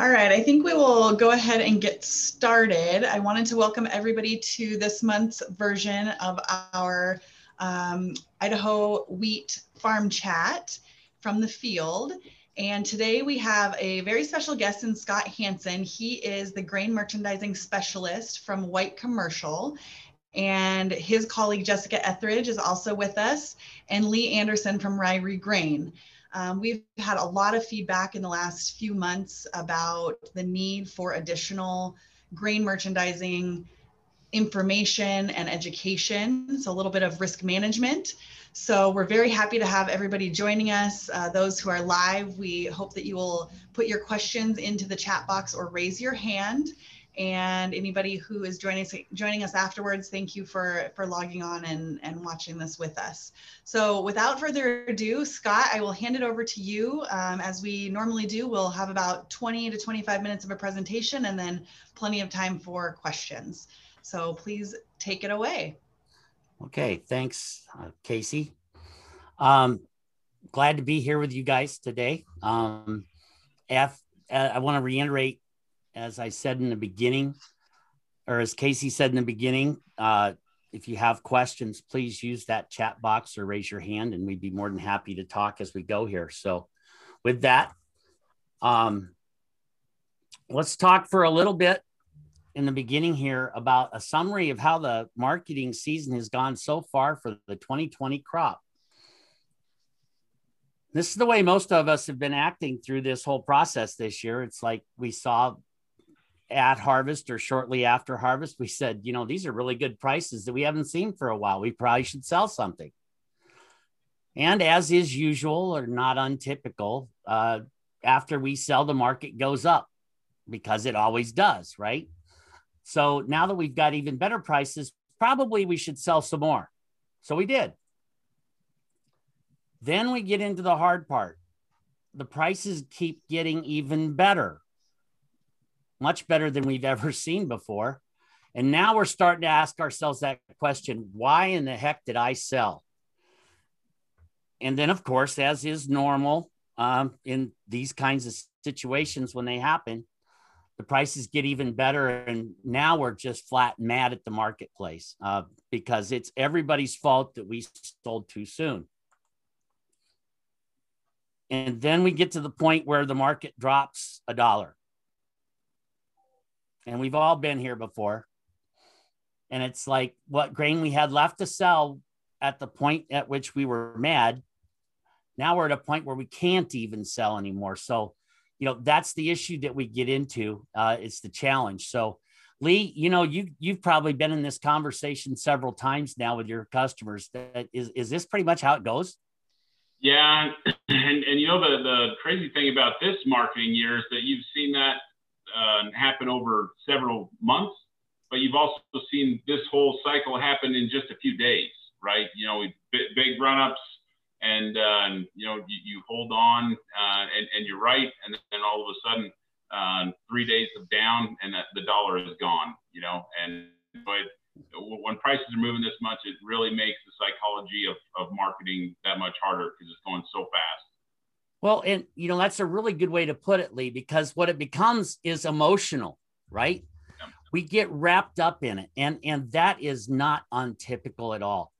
All right, I think we will go ahead and get started. I wanted to welcome everybody to this month's version of our um, Idaho Wheat Farm Chat from the field. And today we have a very special guest in Scott Hanson. He is the grain merchandising specialist from White Commercial. And his colleague Jessica Etheridge is also with us, and Lee Anderson from Ririe Grain. Um, we've had a lot of feedback in the last few months about the need for additional grain merchandising information and education. So a little bit of risk management. So we're very happy to have everybody joining us. Uh, those who are live, we hope that you will put your questions into the chat box or raise your hand and anybody who is joining us, joining us afterwards, thank you for, for logging on and, and watching this with us. So without further ado, Scott, I will hand it over to you. Um, as we normally do, we'll have about 20 to 25 minutes of a presentation and then plenty of time for questions. So please take it away. Okay, thanks, uh, Casey. Um, glad to be here with you guys today. Um, F, uh, I want to reiterate as I said in the beginning, or as Casey said in the beginning, uh, if you have questions, please use that chat box or raise your hand, and we'd be more than happy to talk as we go here. So, with that, um, let's talk for a little bit in the beginning here about a summary of how the marketing season has gone so far for the 2020 crop. This is the way most of us have been acting through this whole process this year. It's like we saw at harvest or shortly after harvest, we said, you know, these are really good prices that we haven't seen for a while. We probably should sell something. And as is usual or not untypical, uh, after we sell, the market goes up because it always does, right? So now that we've got even better prices, probably we should sell some more. So we did. Then we get into the hard part. The prices keep getting even better much better than we've ever seen before. And now we're starting to ask ourselves that question why in the heck did I sell? And then, of course, as is normal um, in these kinds of situations when they happen, the prices get even better. And now we're just flat mad at the marketplace uh, because it's everybody's fault that we sold too soon. And then we get to the point where the market drops a dollar and we've all been here before. And it's like what grain we had left to sell at the point at which we were mad. Now we're at a point where we can't even sell anymore. So, you know, that's the issue that we get into. Uh, it's the challenge. So, Lee, you know, you you've probably been in this conversation several times now with your customers. That is is this pretty much how it goes? Yeah, and and you know the the crazy thing about this marketing year is that you've seen that uh, happen over several months, but you've also seen this whole cycle happen in just a few days, right? You know, big, run ups, and uh, you know you, you hold on, uh, and, and you're right, and then all of a sudden, uh, three days of down, and the dollar is gone. You know, and but when prices are moving this much, it really makes the psychology of, of marketing that much harder because it's going so fast. Well, and you know, that's a really good way to put it, Lee, because what it becomes is emotional, right? Yeah. We get wrapped up in it. And and that is not untypical at all.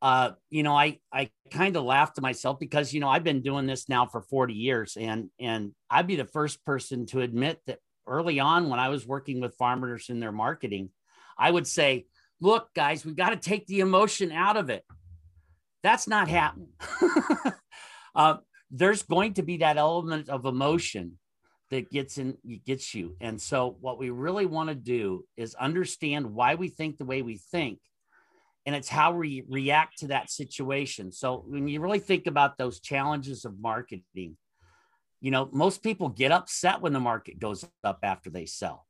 Uh, you know, I I kind of laugh to myself because you know I've been doing this now for 40 years, and and I'd be the first person to admit that early on when I was working with farmers in their marketing, I would say, look, guys, we've got to take the emotion out of it. That's not happening. uh, there's going to be that element of emotion that gets in gets you. And so what we really want to do is understand why we think the way we think and it's how we react to that situation. So when you really think about those challenges of marketing you know most people get upset when the market goes up after they sell.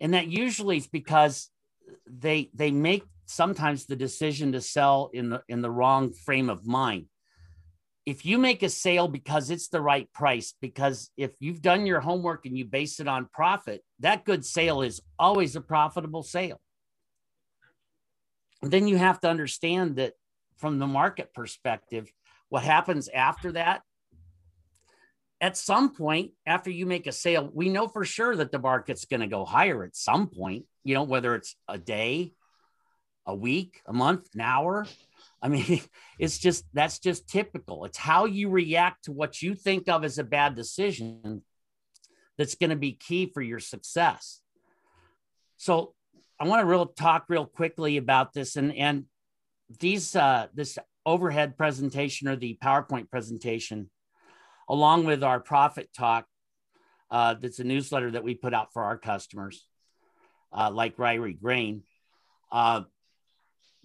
And that usually is because they they make sometimes the decision to sell in the in the wrong frame of mind if you make a sale because it's the right price, because if you've done your homework and you base it on profit, that good sale is always a profitable sale. And then you have to understand that from the market perspective, what happens after that at some point after you make a sale, we know for sure that the market's going to go higher at some point, you know, whether it's a day, a week, a month, an hour. I mean, it's just that's just typical. It's how you react to what you think of as a bad decision that's going to be key for your success. So I want to real talk real quickly about this and and these uh, this overhead presentation or the PowerPoint presentation, along with our profit talk. Uh, that's a newsletter that we put out for our customers, uh, like Ririe Grain. Uh,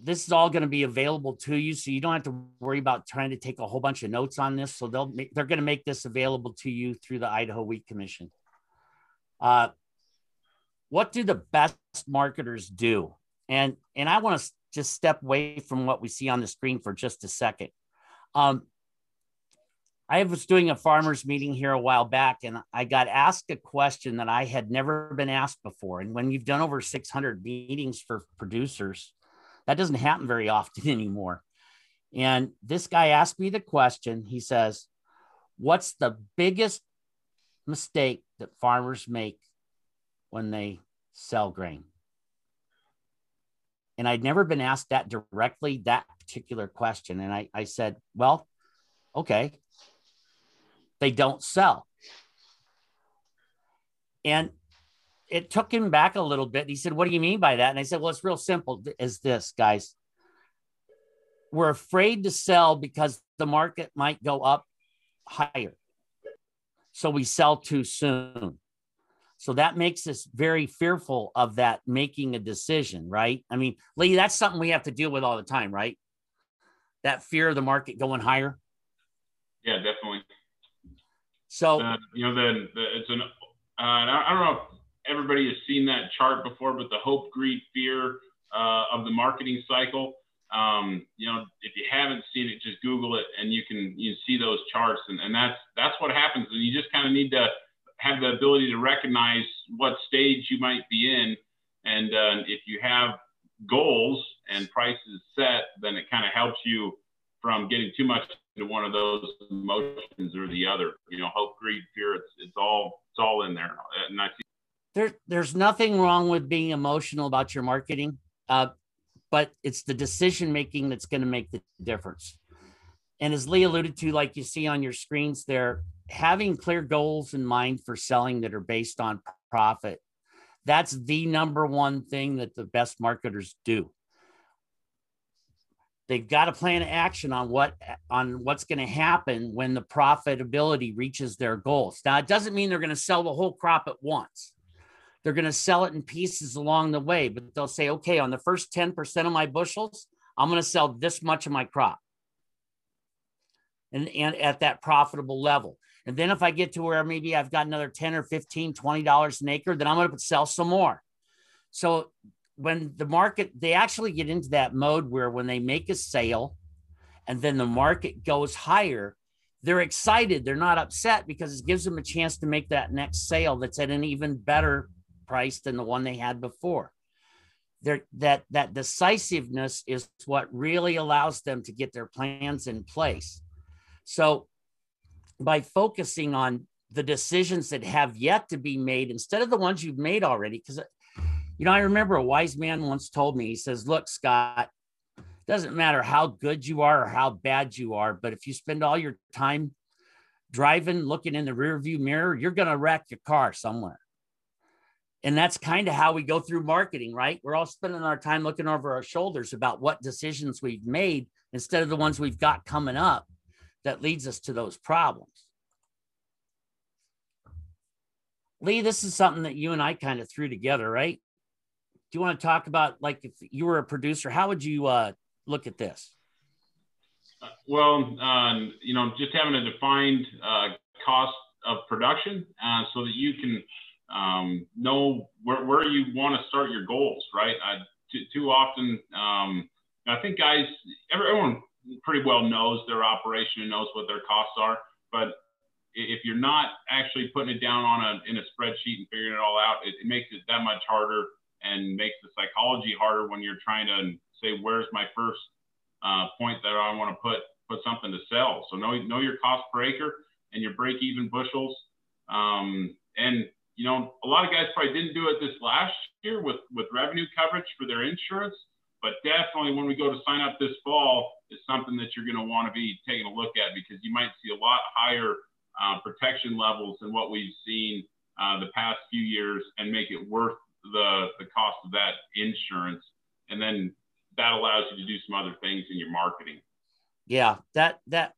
this is all going to be available to you, so you don't have to worry about trying to take a whole bunch of notes on this. So they'll they're going to make this available to you through the Idaho Wheat Commission. Uh, what do the best marketers do? And and I want to just step away from what we see on the screen for just a second. Um, I was doing a farmers meeting here a while back, and I got asked a question that I had never been asked before. And when you've done over 600 meetings for producers, that doesn't happen very often anymore. And this guy asked me the question. He says, What's the biggest mistake that farmers make when they sell grain? And I'd never been asked that directly, that particular question. And I, I said, well, okay, they don't sell. And it took him back a little bit. He said, What do you mean by that? And I said, Well, it's real simple as this, guys. We're afraid to sell because the market might go up higher. So we sell too soon. So that makes us very fearful of that making a decision, right? I mean, Lee, that's something we have to deal with all the time, right? That fear of the market going higher. Yeah, definitely. So uh, you know, then the it's an uh, I don't know everybody has seen that chart before, but the hope, greed, fear uh, of the marketing cycle. Um, you know, if you haven't seen it, just Google it, and you can you see those charts, and, and that's that's what happens. And you just kind of need to have the ability to recognize what stage you might be in. And uh, if you have goals and prices set, then it kind of helps you from getting too much into one of those emotions or the other. You know, hope, greed, fear. It's it's all it's all in there. And I. There, there's nothing wrong with being emotional about your marketing, uh, but it's the decision making that's going to make the difference. And as Lee alluded to, like you see on your screens there, having clear goals in mind for selling that are based on profit that's the number one thing that the best marketers do. They've got a plan of action on what on what's going to happen when the profitability reaches their goals. Now it doesn't mean they're going to sell the whole crop at once they're going to sell it in pieces along the way but they'll say okay on the first 10% of my bushels i'm going to sell this much of my crop and, and at that profitable level and then if I get to where maybe I've got another 10 or 15, 20 dollars an acre, then I'm going to sell some more. So when the market, they actually get into that mode where when they make a sale and then the market goes higher, they're excited. They're not upset because it gives them a chance to make that next sale that's at an even better price than the one they had before. They're, that that decisiveness is what really allows them to get their plans in place. So by focusing on the decisions that have yet to be made instead of the ones you've made already. Because, you know, I remember a wise man once told me, he says, Look, Scott, doesn't matter how good you are or how bad you are, but if you spend all your time driving, looking in the rearview mirror, you're going to wreck your car somewhere. And that's kind of how we go through marketing, right? We're all spending our time looking over our shoulders about what decisions we've made instead of the ones we've got coming up that leads us to those problems. Lee, this is something that you and I kind of threw together, right? Do you want to talk about like if you were a producer, how would you uh, look at this? Well, um, you know, just having a defined uh, cost of production uh, so that you can um, know where, where you want to start your goals, right? I, too, too often, um, I think guys, everyone pretty well knows their operation and knows what their costs are. But if you're not actually putting it down on a in a spreadsheet and figuring it all out, it, it makes it that much harder and makes the psychology harder when you're trying to say where's my first uh, point that I want to put put something to sell. So know know your cost per acre. and your break even bushels. Um, and you know, a lot of guys probably didn't do it this last year with with revenue coverage for their insurance, but definitely when we go to sign up this fall, is something that you're going to want to be taking a look at because you might see a lot higher uh, protection levels than what we've seen uh, the past few years, and make it worth the the cost of that insurance. And then that allows you to do some other things in your marketing. Yeah, that that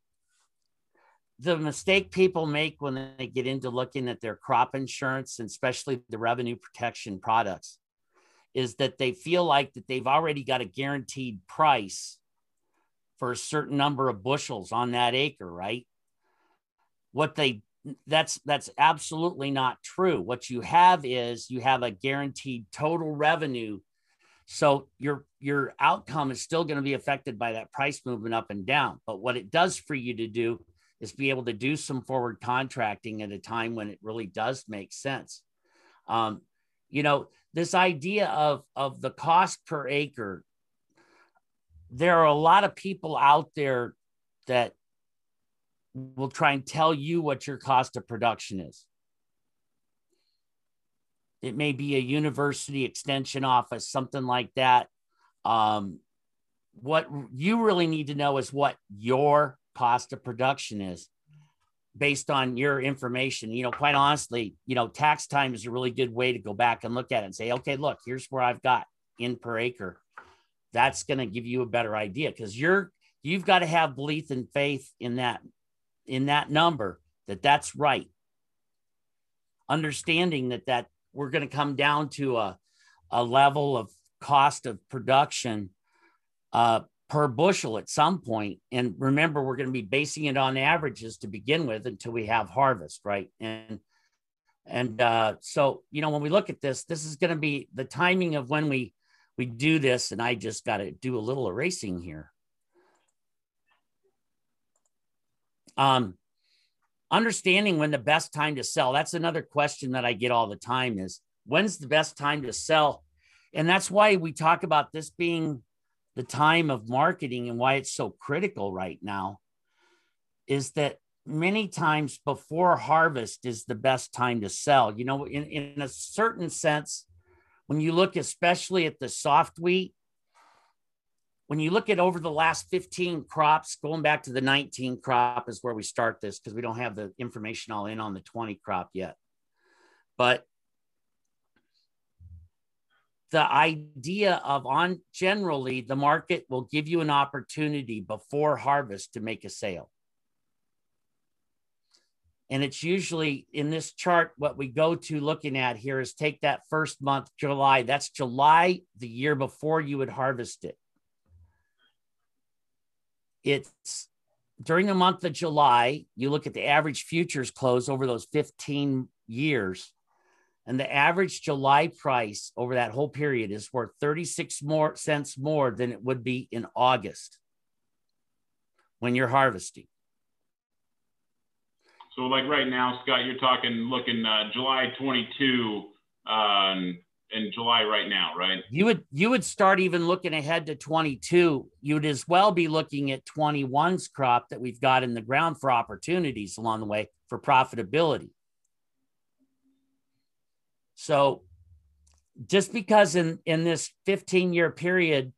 the mistake people make when they get into looking at their crop insurance and especially the revenue protection products is that they feel like that they've already got a guaranteed price for a certain number of bushels on that acre right? What they that's that's absolutely not true. What you have is you have a guaranteed total revenue. So your your outcome is still going to be affected by that price movement up and down. But what it does for you to do is be able to do some forward contracting at a time when it really does make sense. Um, you know, this idea of, of the cost per acre, there are a lot of people out there that will try and tell you what your cost of production is. It may be a university extension office, something like that. Um, what you really need to know is what your cost of production is based on your information. You know, quite honestly, you know, tax time is a really good way to go back and look at it and say, okay, look, here's where I've got in per acre. That's going to give you a better idea because you're you've got to have belief and faith in that in that number that that's right. Understanding that that we're going to come down to a a level of cost of production uh, per bushel at some point. And remember, we're going to be basing it on averages to begin with until we have harvest, right? And and uh, so you know when we look at this, this is going to be the timing of when we we do this. And I just got to do a little erasing here. Um, understanding when the best time to sell. That's another question that I get all the time is when's the best time to sell? And that's why we talk about this being the time of marketing and why it's so critical right now is that many times before harvest is the best time to sell. You know, in, in a certain sense, when you look especially at the soft wheat, when you look at over the last 15 crops, going back to the 19 crop is where we start this because we don't have the information all in on the 20 crop yet. But the idea of on generally the market will give you an opportunity before harvest to make a sale. And it's usually in this chart, what we go to looking at here is take that first month, July. That's July, the year before you would harvest it. It's during the month of July, you look at the average futures close over those 15 years and the average July price over that whole period is worth 36 more cents more than it would be in August when you're harvesting. So, like right now, Scott, you're talking looking uh, July 22 um, in July right now, right? You would you would start even looking ahead to 22. You'd as well be looking at 21's crop that we've got in the ground for opportunities along the way for profitability. So just because in, in this 15 year period,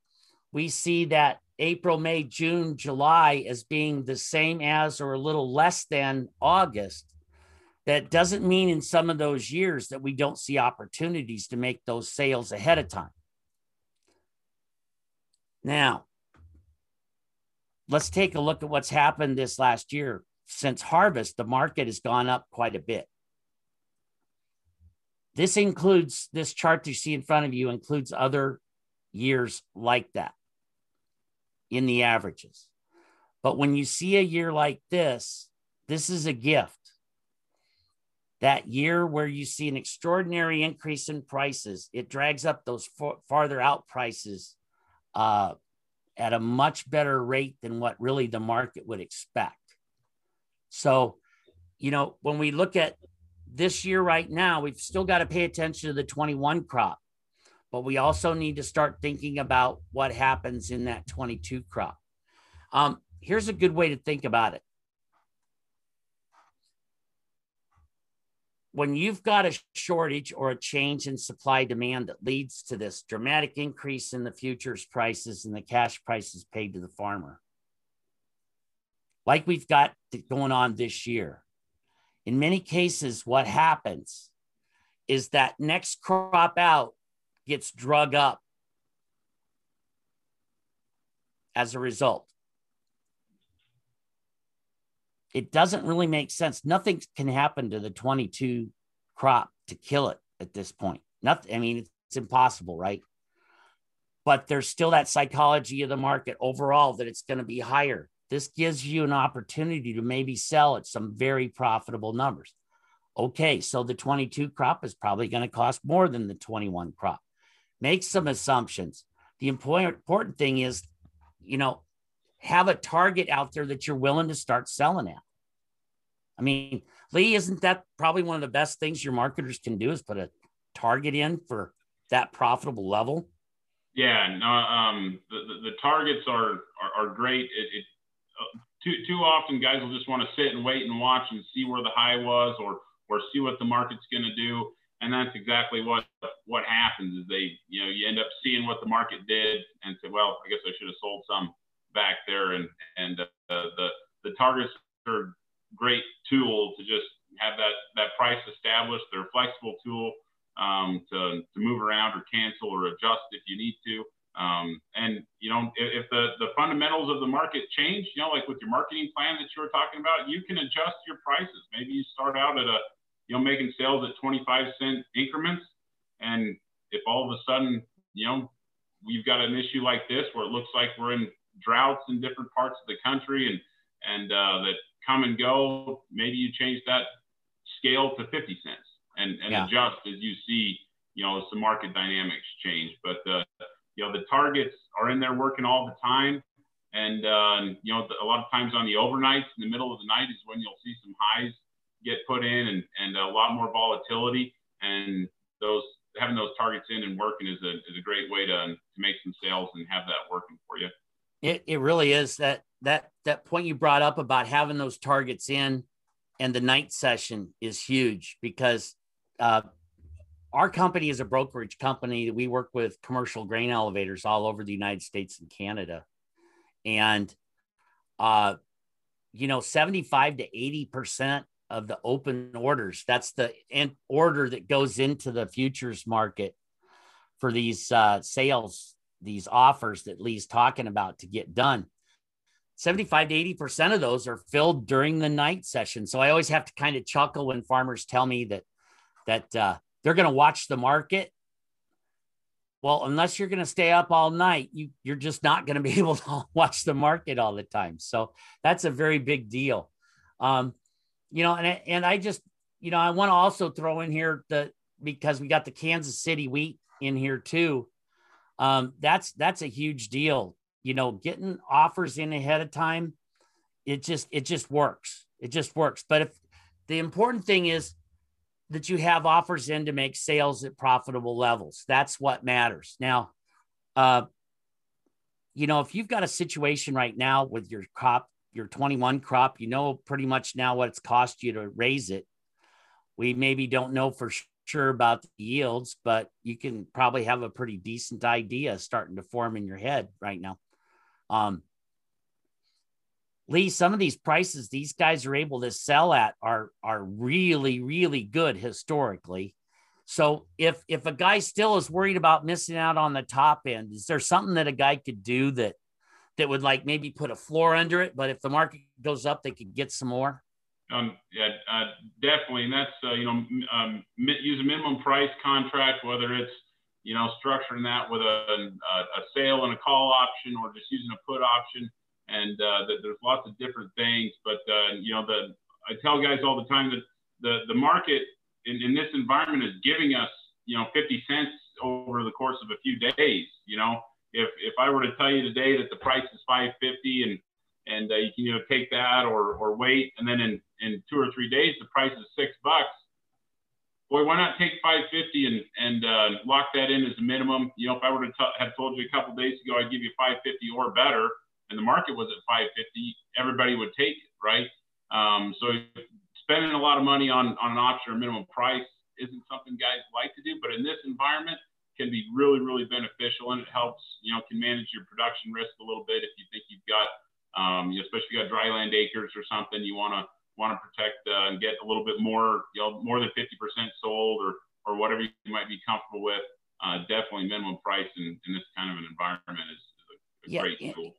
we see that April, May, June, July as being the same as or a little less than August, that doesn't mean in some of those years that we don't see opportunities to make those sales ahead of time. Now, let's take a look at what's happened this last year. Since harvest, the market has gone up quite a bit. This includes this chart you see in front of you includes other years like that in the averages. But when you see a year like this, this is a gift. That year where you see an extraordinary increase in prices, it drags up those farther out prices uh, at a much better rate than what really the market would expect. So, you know, when we look at this year, right now, we've still got to pay attention to the 21 crop, but we also need to start thinking about what happens in that 22 crop. Um, here's a good way to think about it. when you've got a shortage or a change in supply demand that leads to this dramatic increase in the futures prices and the cash prices paid to the farmer, like we've got going on this year, in many cases, what happens is that next crop out gets drug up as a result. It doesn't really make sense. Nothing can happen to the 22 crop to kill it at this point. Nothing, I mean, it's, impossible, right? But there's still that psychology of the market overall that it's going to be higher. This gives you an opportunity to maybe sell at some very profitable numbers. Okay, so the 22 crop is probably going to cost more than the 21 crop. Make some assumptions. The important thing is you know, have a target out there that you're willing to start selling at. I mean, Lee, isn't that probably one of the best things your marketers can do is put a target in for that profitable level? Yeah, no, um, the, the, the targets are, are, are great. It, it too, too often guys will just want to sit and wait and watch and see where the high was or, or see what the market's going to do. And that's exactly what what happens is they you know you end up seeing what the market did and say well i guess i should have sold some back there. And and uh, the the targets are great tool to just have that that price established. They're a flexible tool um, to, to move around or cancel or adjust if you need to um, and you know if, the the fundamentals of the market change you know like with your marketing plan that you were talking about you can adjust your prices maybe you start out at a you know, making sales at 25 cent increments. And if all of a sudden, you know, we've got an issue like this where it looks like we're in droughts in different parts of the country and, and uh, that come and go, maybe you change that scale to 50 cents and, and yeah. adjust as you see, you know, some market dynamics change. But, uh, you know, the targets are in there working all the time. And, uh, you know, a lot of times on the overnights in the middle of the night is when you'll see some highs get put in and, and a lot more volatility. And those having those targets in and working is a, is a great way to, to make some sales and have that working for you. It, it really is that that that point you brought up about having those targets in and the night session is huge because uh, our company is a brokerage company we work with commercial grain elevators all over the united states and canada and uh, you know 75 to 80 percent of the open orders. That's the order that goes into the futures market for these uh, sales, these offers that Lee's talking about to get done. 75 to 80% of those are filled during the night session. So I always have to kind of chuckle when farmers tell me that that uh, they're going to watch the market. Well, unless you're going to stay up all night, you you're just not going to be able to watch the market all the time. So that's a very big deal. Um, you know, and and I just, you know, I want to also throw in here that because we got the Kansas City wheat in here too. Um, that's that's a huge deal. You know, getting offers in ahead of time, it just it just works. It just works. But if the important thing is that you have offers in to make sales at profitable levels, that's what matters. Now, uh, you know, if you've got a situation right now with your crop your 21 crop, you know pretty much now what it's cost you to raise it. We maybe don't know for sure about the yields, but you can probably have a pretty decent idea starting to form in your head right now. Um, Lee, some of these prices these guys are able to sell at are are really really good historically. So if if a guy still is worried about missing out on the top end, is there something that a guy could do that that would like maybe put a floor under it, but if the market goes up, they could get some more? Um, yeah, uh, definitely. And that's, uh, you know, um, use a minimum price contract, whether it's, you know, structuring that with a, a, a sale and a call option or just using a put option. And uh, the, there's lots of different things. But, uh, you know, the I tell guys all the time that the, the market in, in this environment is giving us, you know, 50 cents over the course of a few days, you know, if if I were to tell you today that the price is 550 and and uh, you can either take that or or wait, and then in in two or three days the price is six bucks. Boy, why not take 550 and and uh, lock that in as a minimum? You know, if I were to t- have told you a couple days ago I'd give you 550 or better, and the market was at 550, everybody would take it, right? Um, so spending a lot of money on, on an option or minimum price isn't something guys like to do, but in this environment can be really, really beneficial and it helps, you know, can manage your production risk a little bit if you think you've got, um, you know, especially if you got dry land acres or something, you want to want to protect uh, and get a little bit more, you know, more than 50% sold or, or whatever you might be comfortable with. Uh, definitely minimum price in, in this kind of an environment is, is a, a yeah, great tool.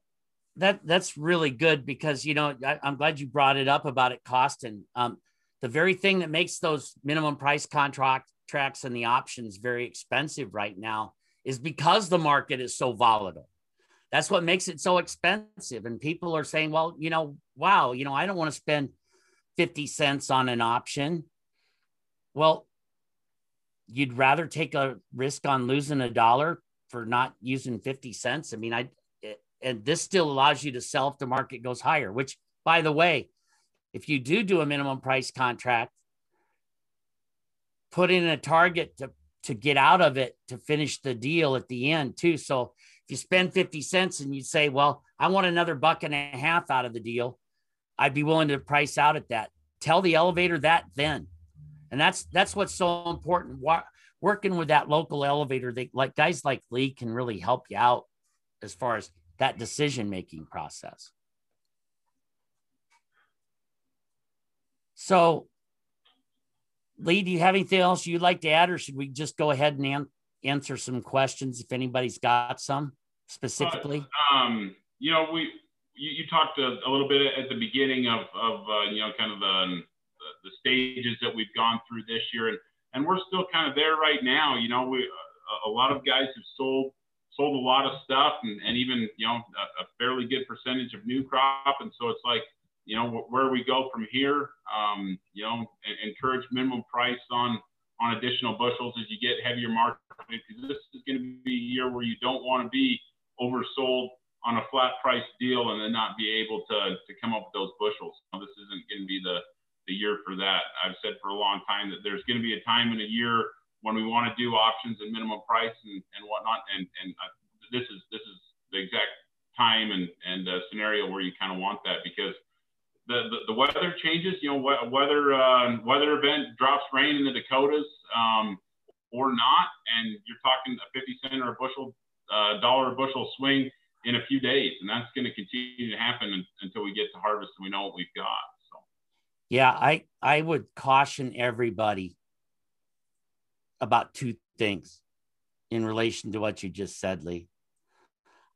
That that's really good because you know I, am glad you brought it up about it costing. Um, the very thing that makes those minimum price contract tracks and the options very expensive right now is because the market is so volatile. That's what makes it so expensive. And people are saying, well, you know, wow, you know, I don't want to spend 50 cents on an option. Well, you'd rather take a risk on losing a dollar for not using 50 cents. I mean, I, and this still allows you to sell if the market goes higher, which by the way, if you do do a minimum price contract, put in a target to, to get out of it to finish the deal at the end too. So if you spend 50 cents and you say, well, I want another buck and a half out of the deal, I'd be willing to price out at that. Tell the elevator that then. And that's that's what's so important. Working with that local elevator, they like guys like Lee can really help you out as far as that decision making process. So, Lee, do you have anything else you'd like to add, or should we just go ahead and an- answer some questions if anybody's got some specifically? Uh, um, you know, we you, you talked a, a, little bit at the beginning of, of uh, you know, kind of the, the stages that we've gone through this year, and and we're still kind of there right now. You know, we a, a lot of guys have sold sold a lot of stuff, and, and even you know a, a fairly good percentage of new crop, and so it's like you know, where we go from here. Um, you know, encourage minimum price on on additional bushels as you get heavier market because this is going to be a year where you don't want to be oversold on a flat price deal and then not be able to, to come up with those bushels. this isn't going to be the, the year for that. I've said for a long time that there's going to be a time in a year when we want to do options and minimum price and, and whatnot. And, and uh, this is, this is the exact time and, and uh, scenario where you kind of want that because the, the, the weather changes, you know, weather, uh, weather event drops rain in the Dakotas um, or not, and you're talking a 50 cent or a bushel, uh, dollar a bushel swing in a few days. And that's going to continue to happen until we get to harvest and we know what we've got. Yeah, I, I would caution everybody about two things in relation to what you just said, Lee.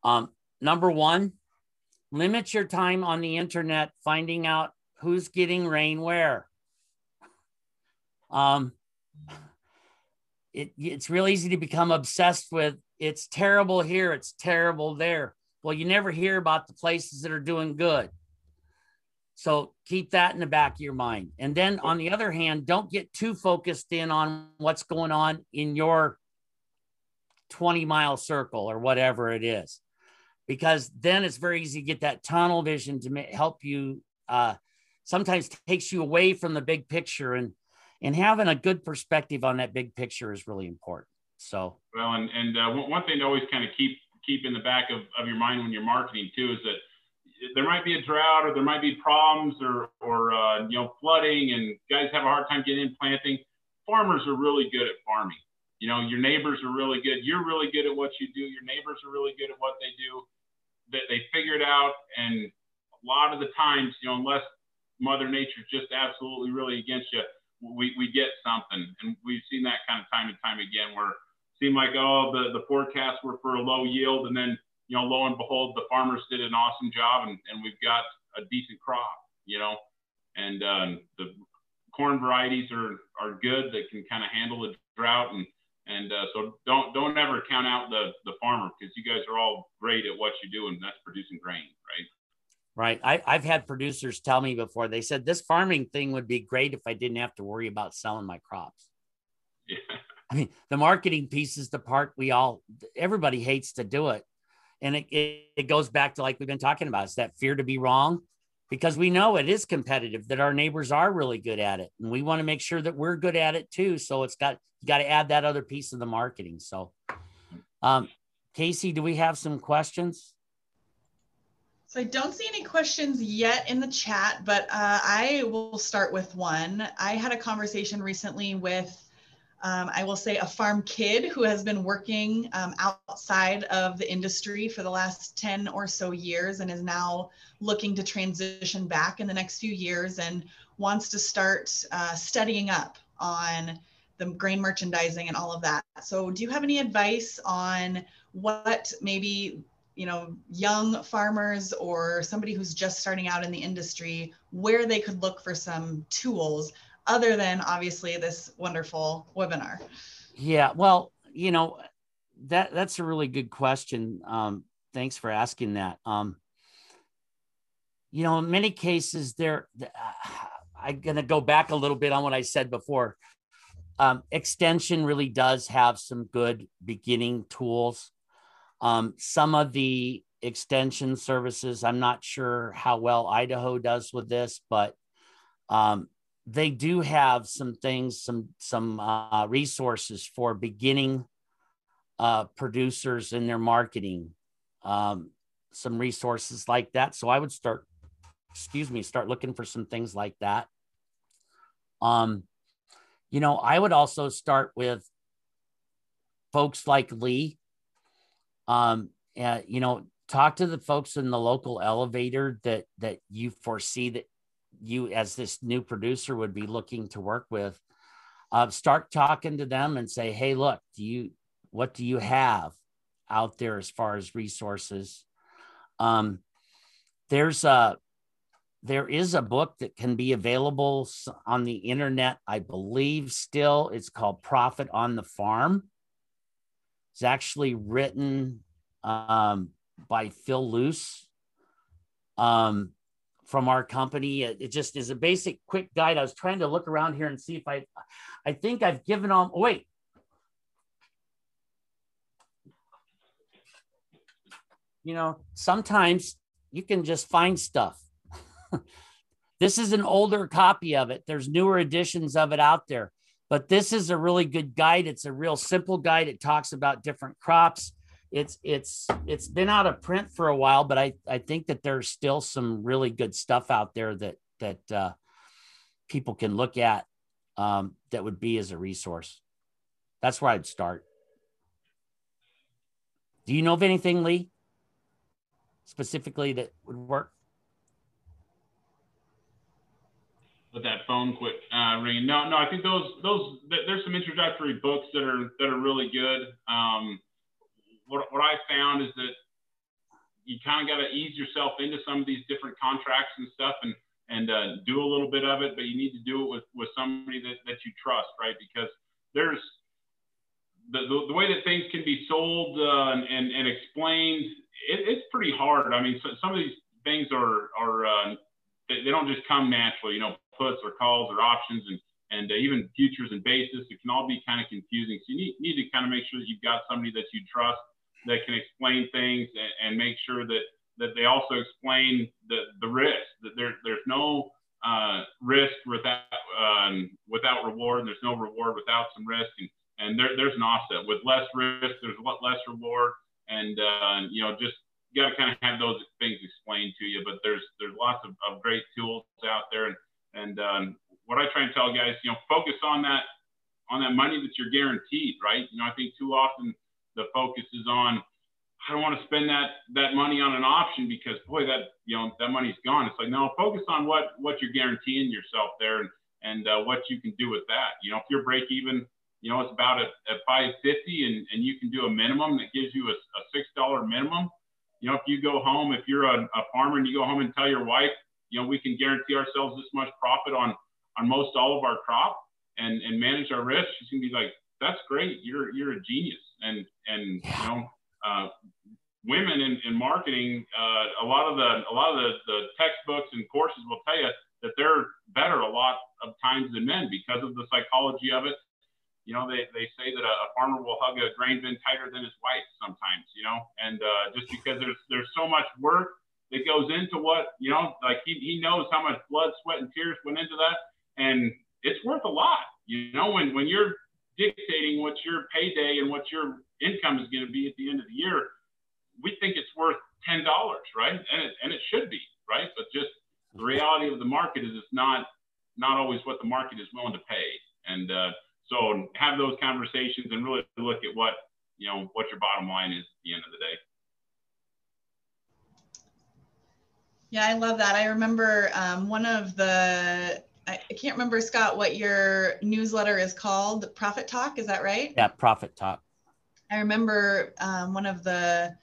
Um, number one, limit your time on the internet finding out who's getting rain where. Um, it, it's real easy to become obsessed with it's terrible here, it's terrible there. Well, you never hear about the places that are doing good. So keep that in the back of your mind. And then on the other hand, don't get too focused in on what's going on in your 20 mile circle or whatever it is because then it's very easy to get that tunnel vision to help you uh, sometimes takes you away from the big picture and and having a good perspective on that big picture is really important. So. Well and and uh, one thing to always kind of keep keep in the back of, of your mind when you're marketing too is that there might be a drought or there might be problems or or uh, you know flooding and guys have a hard time getting in planting farmers are really good at farming you know your neighbors are really good you're really good at what you do your neighbors are really good at what they do that they figure it out. And a lot of the times, you know, unless Mother Nature's just absolutely really against you, we, we get something. And we've seen that kind of time and time again where it seemed like, oh, the, the forecasts were for a low yield. And then, you know, lo and behold, the farmers did an awesome job and, and we've got a decent crop, you know, and um, the corn varieties are, are good that can kind of handle the drought and and uh, so don't don't ever count out the the farmer because you guys are all great at what you do, and that's producing grain, right? Right. I, I've had producers tell me before. They said this farming thing would be great if I didn't have to worry about selling my crops. Yeah. I mean, the marketing piece is the part we all everybody hates to do it, and it, it, it goes back to like we've been talking about. It's that fear to be wrong because we know it is competitive that our neighbors are really good at it and we want to make sure that we're good at it too so it's got you got to add that other piece of the marketing so um, casey do we have some questions So I don't see any questions yet in the chat, but uh, I will start with one. I had a conversation recently with, um, I will say, a farm kid who has been working um, outside of the industry for the last 10 or so years and is now looking to transition back in the next few years and wants to start uh, studying up on the grain merchandising and all of that. So, do you have any advice on what maybe you know young farmers or somebody who's just starting out in the industry where they could look for some tools other than obviously this wonderful webinar? Yeah well you know that that's a really good question. Um, thanks for asking that. Um, you know in many cases there uh, i'm going to go back a little bit on what i said before. Um, extension really does have some good beginning tools. Um, some of the extension services, I'm not sure how well Idaho does with this, but um, they do have some things, some some uh, resources for beginning uh, producers in their marketing, um, some resources like that. So I would start, excuse me, start looking for some things like that. Um, you know, I would also start with folks like Lee um, you know, talk to the folks in the local elevator that that you foresee that you as this new producer would be looking to work with. Uh, start talking to them and say, hey, look, do you what do you have out there as far as resources? Um, there's a there is a book that can be available on the internet, I believe. Still, it's called Profit on the Farm it's actually written um, by Phil Luce um, from our company. It, it, just is a basic quick guide. I was trying to look around here and see if I, I think I've given all, oh, wait. You know, sometimes you can just find stuff. this is an older copy of it. There's newer editions of it out there but this is a really good guide. It's a real simple guide. It talks about different crops. It's it's it's been out of print for a while, but I I think that there's still some really good stuff out there that that uh, people can look at um, that would be as a resource. That's where I'd start. Do you know of anything, Lee, specifically that would work? With that phone quit uh, ringing. No, no, I think those those there's some introductory books that are that are really good. Um, what what I found is that you kind of got to ease yourself into some of these different contracts and stuff and and uh, do a little bit of it, but you need to do it with with somebody that, that you trust, right? Because there's the, the, the way that things can be sold uh, and, and, and explained, it, it's pretty hard. I mean, so, some of these things are are uh, they, they don't just come naturally. You know, puts or calls or options and and uh, even futures and basis. It can all be kind of confusing. So you need, need to kind of make sure that you've got somebody that you trust that can explain things and, and make sure that that they also explain the the risk. That there there's no uh, risk without um, without reward. and There's no reward without some risk. And and there, there's an offset with less risk. There's less reward. And uh, you know just you got to kind of have those things explained to you. But there's there's lots of, of great tools out there and and um, what I try and tell guys, you know, focus on that on that money that you're guaranteed, right? You know, I think too often the focus is on I don't want to spend that that money on an option because boy, that you know that money's gone. It's like no, focus on what what you're guaranteeing yourself there and and uh, what you can do with that. You know, if your break even, you know, it's about at, at 550 and, and you can do a minimum that gives you a, a six dollar minimum. You know, if you go home, if you're a, a farmer and you go home and tell your wife, you know, we can guarantee ourselves this much profit on on most all of our crop and and manage our risk. She's gonna be like, that's great. You're you're a genius. And and you know, uh, women in, in marketing, uh, a lot of the a lot of the, the textbooks and courses will tell you that they're better a lot of times than men because of the psychology of it. You know, they, they say that a, a farmer will hug a grain bin tighter than his wife sometimes, you know, and uh, just because there's there's so much work that goes into what you know like he, he knows how much blood sweat and tears went into that and it's worth a lot you know when when you're dictating what your payday and what your income is going to be at the end of the year we think it's worth ten dollars, right? And it and it should be, right? But just the reality of the market is it's not not always what the market is willing to pay. And uh, so have those conversations and really look at what you know what your bottom line is at the end of the day. Yeah, I love that. I remember um, one of the I, can't remember Scott what your newsletter is called. Profit Talk, is that right? Yeah, Profit Talk. I remember um, one of the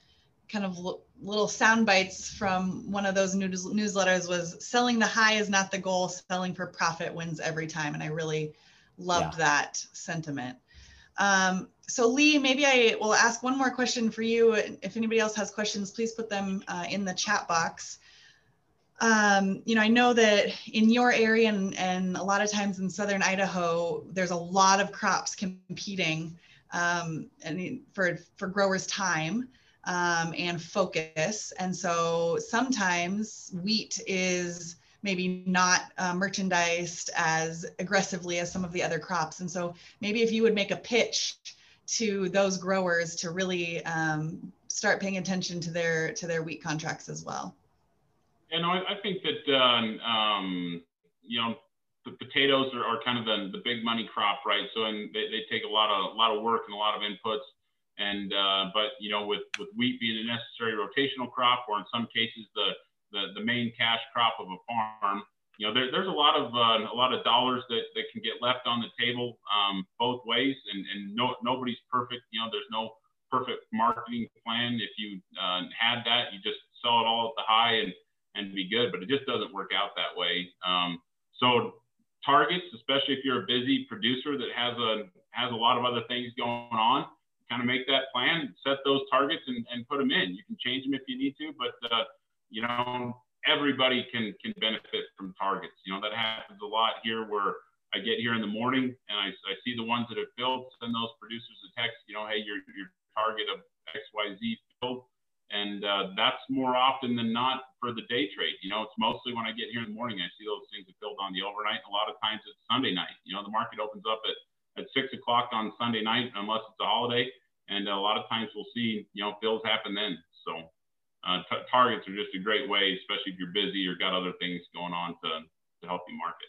kind of little sound bites from one of those news, newsletters was selling the high is not the goal selling for profit wins every time and i really loved yeah. that sentiment um, so lee maybe i will ask one more question for you if anybody else has questions please put them uh, in the chat box um, you know i know that in your area and, and a lot of times in southern idaho there's a lot of crops competing um, and for for growers time um, and focus. And so sometimes wheat is maybe not uh, merchandised as aggressively as some of the other crops. And so maybe if you would make a pitch to those growers to really um, start paying attention to their to their wheat contracts as well. No, I, I think that um, um, you know the potatoes are, are kind of the, the big money crop, right? So and they, they take a lot of a lot of work and a lot of inputs. And uh, but you know, with with wheat being a necessary rotational crop, or in some cases the the, the main cash crop of a farm, you know, there, there's a lot of uh, a lot of dollars that, that can get left on the table um, both ways, and and no nobody's perfect. You know, there's no perfect marketing plan. If you uh, had that, you just sell it all at the high and and be good, but it just doesn't work out that way. Um, so targets, especially if you're a busy producer that has a has a lot of other things going on, kind of make that plan, set those targets, and, and put them in. You can change them if you need to, but uh, you know everybody can can benefit from targets. You know that happens a lot here where I get here in the morning and I, I see the ones that have filled, send those producers a text. You know, hey, your your target of X Y Z filled, and uh, that's more often than not for the day trade. You know, it's mostly when I get here in the morning I see those things that filled on the overnight. A lot of times it's Sunday night. You know, the market opens up at at six o'clock on Sunday night, unless it's a holiday. And a lot of times we'll see, you know, fills happen then. So uh, t- targets are just a great way, especially if you're busy or got other things going on to, to help you market.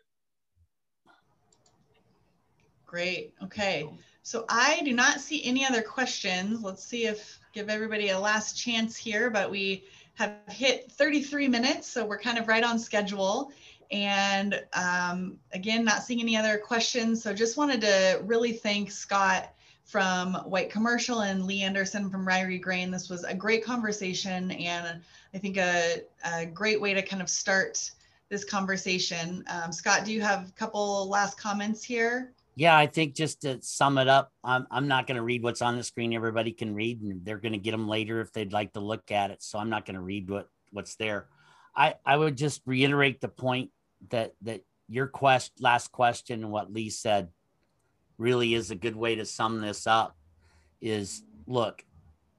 Great. Okay. So I do not see any other questions. Let's see if give everybody a last chance here, but we have hit 33 minutes, so we're kind of right on schedule. And um, again, not seeing any other questions. So just wanted to really thank Scott from White Commercial and Lee Anderson from Ririe Grain. This was a great conversation and I think a, a great way to kind of start this conversation. Um, Scott, do you have a couple last comments here? Yeah, I think just to sum it up, I'm, I'm not going to read what's on the screen. Everybody can read and they're going to get them later if they'd like to look at it. So I'm not going to read what, what's there. I, I would just reiterate the point that that your quest last question and what Lee said really is a good way to sum this up is look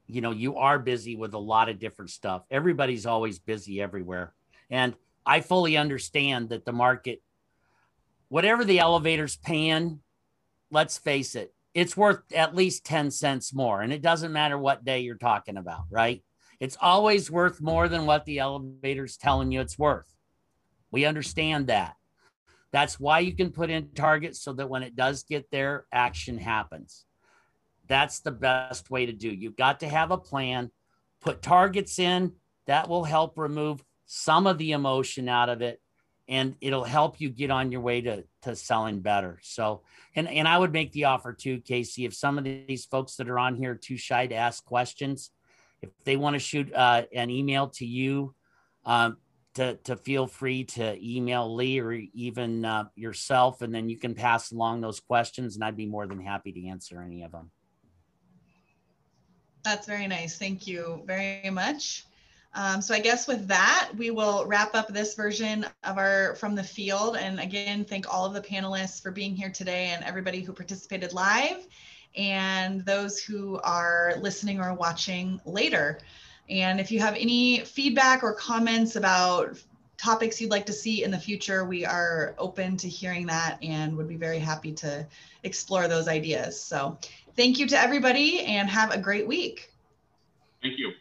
you know you are busy with a lot of different stuff everybody's always busy everywhere and i fully understand that the market whatever the elevator's paying let's face it it's worth at least 10 cents more and it doesn't matter what day you're talking about right it's always worth more than what the elevator's telling you it's worth we understand that. That's why you can put in targets so that when it does get there, action happens. That's the best way to do. You've got to have a plan, put targets in that will help remove some of the emotion out of it and it'll help you get on your way to, to selling better. So, and, and I would make the offer too, Casey, if some of these folks that are on here are too shy to ask questions, if they want to shoot uh, an email to you, um, to, to feel free to email Lee or even uh, yourself, and then you can pass along those questions, and I'd be more than happy to answer any of them. That's very nice. Thank you very much. Um, so I guess with that, we will wrap up this version of our From the Field. And again, thank all of the panelists for being here today and everybody who participated live and those who are listening or watching later. And if you have any feedback or comments about topics you'd like to see in the future, we are open to hearing that and would be very happy to explore those ideas. So thank you to everybody and have a great week. Thank you.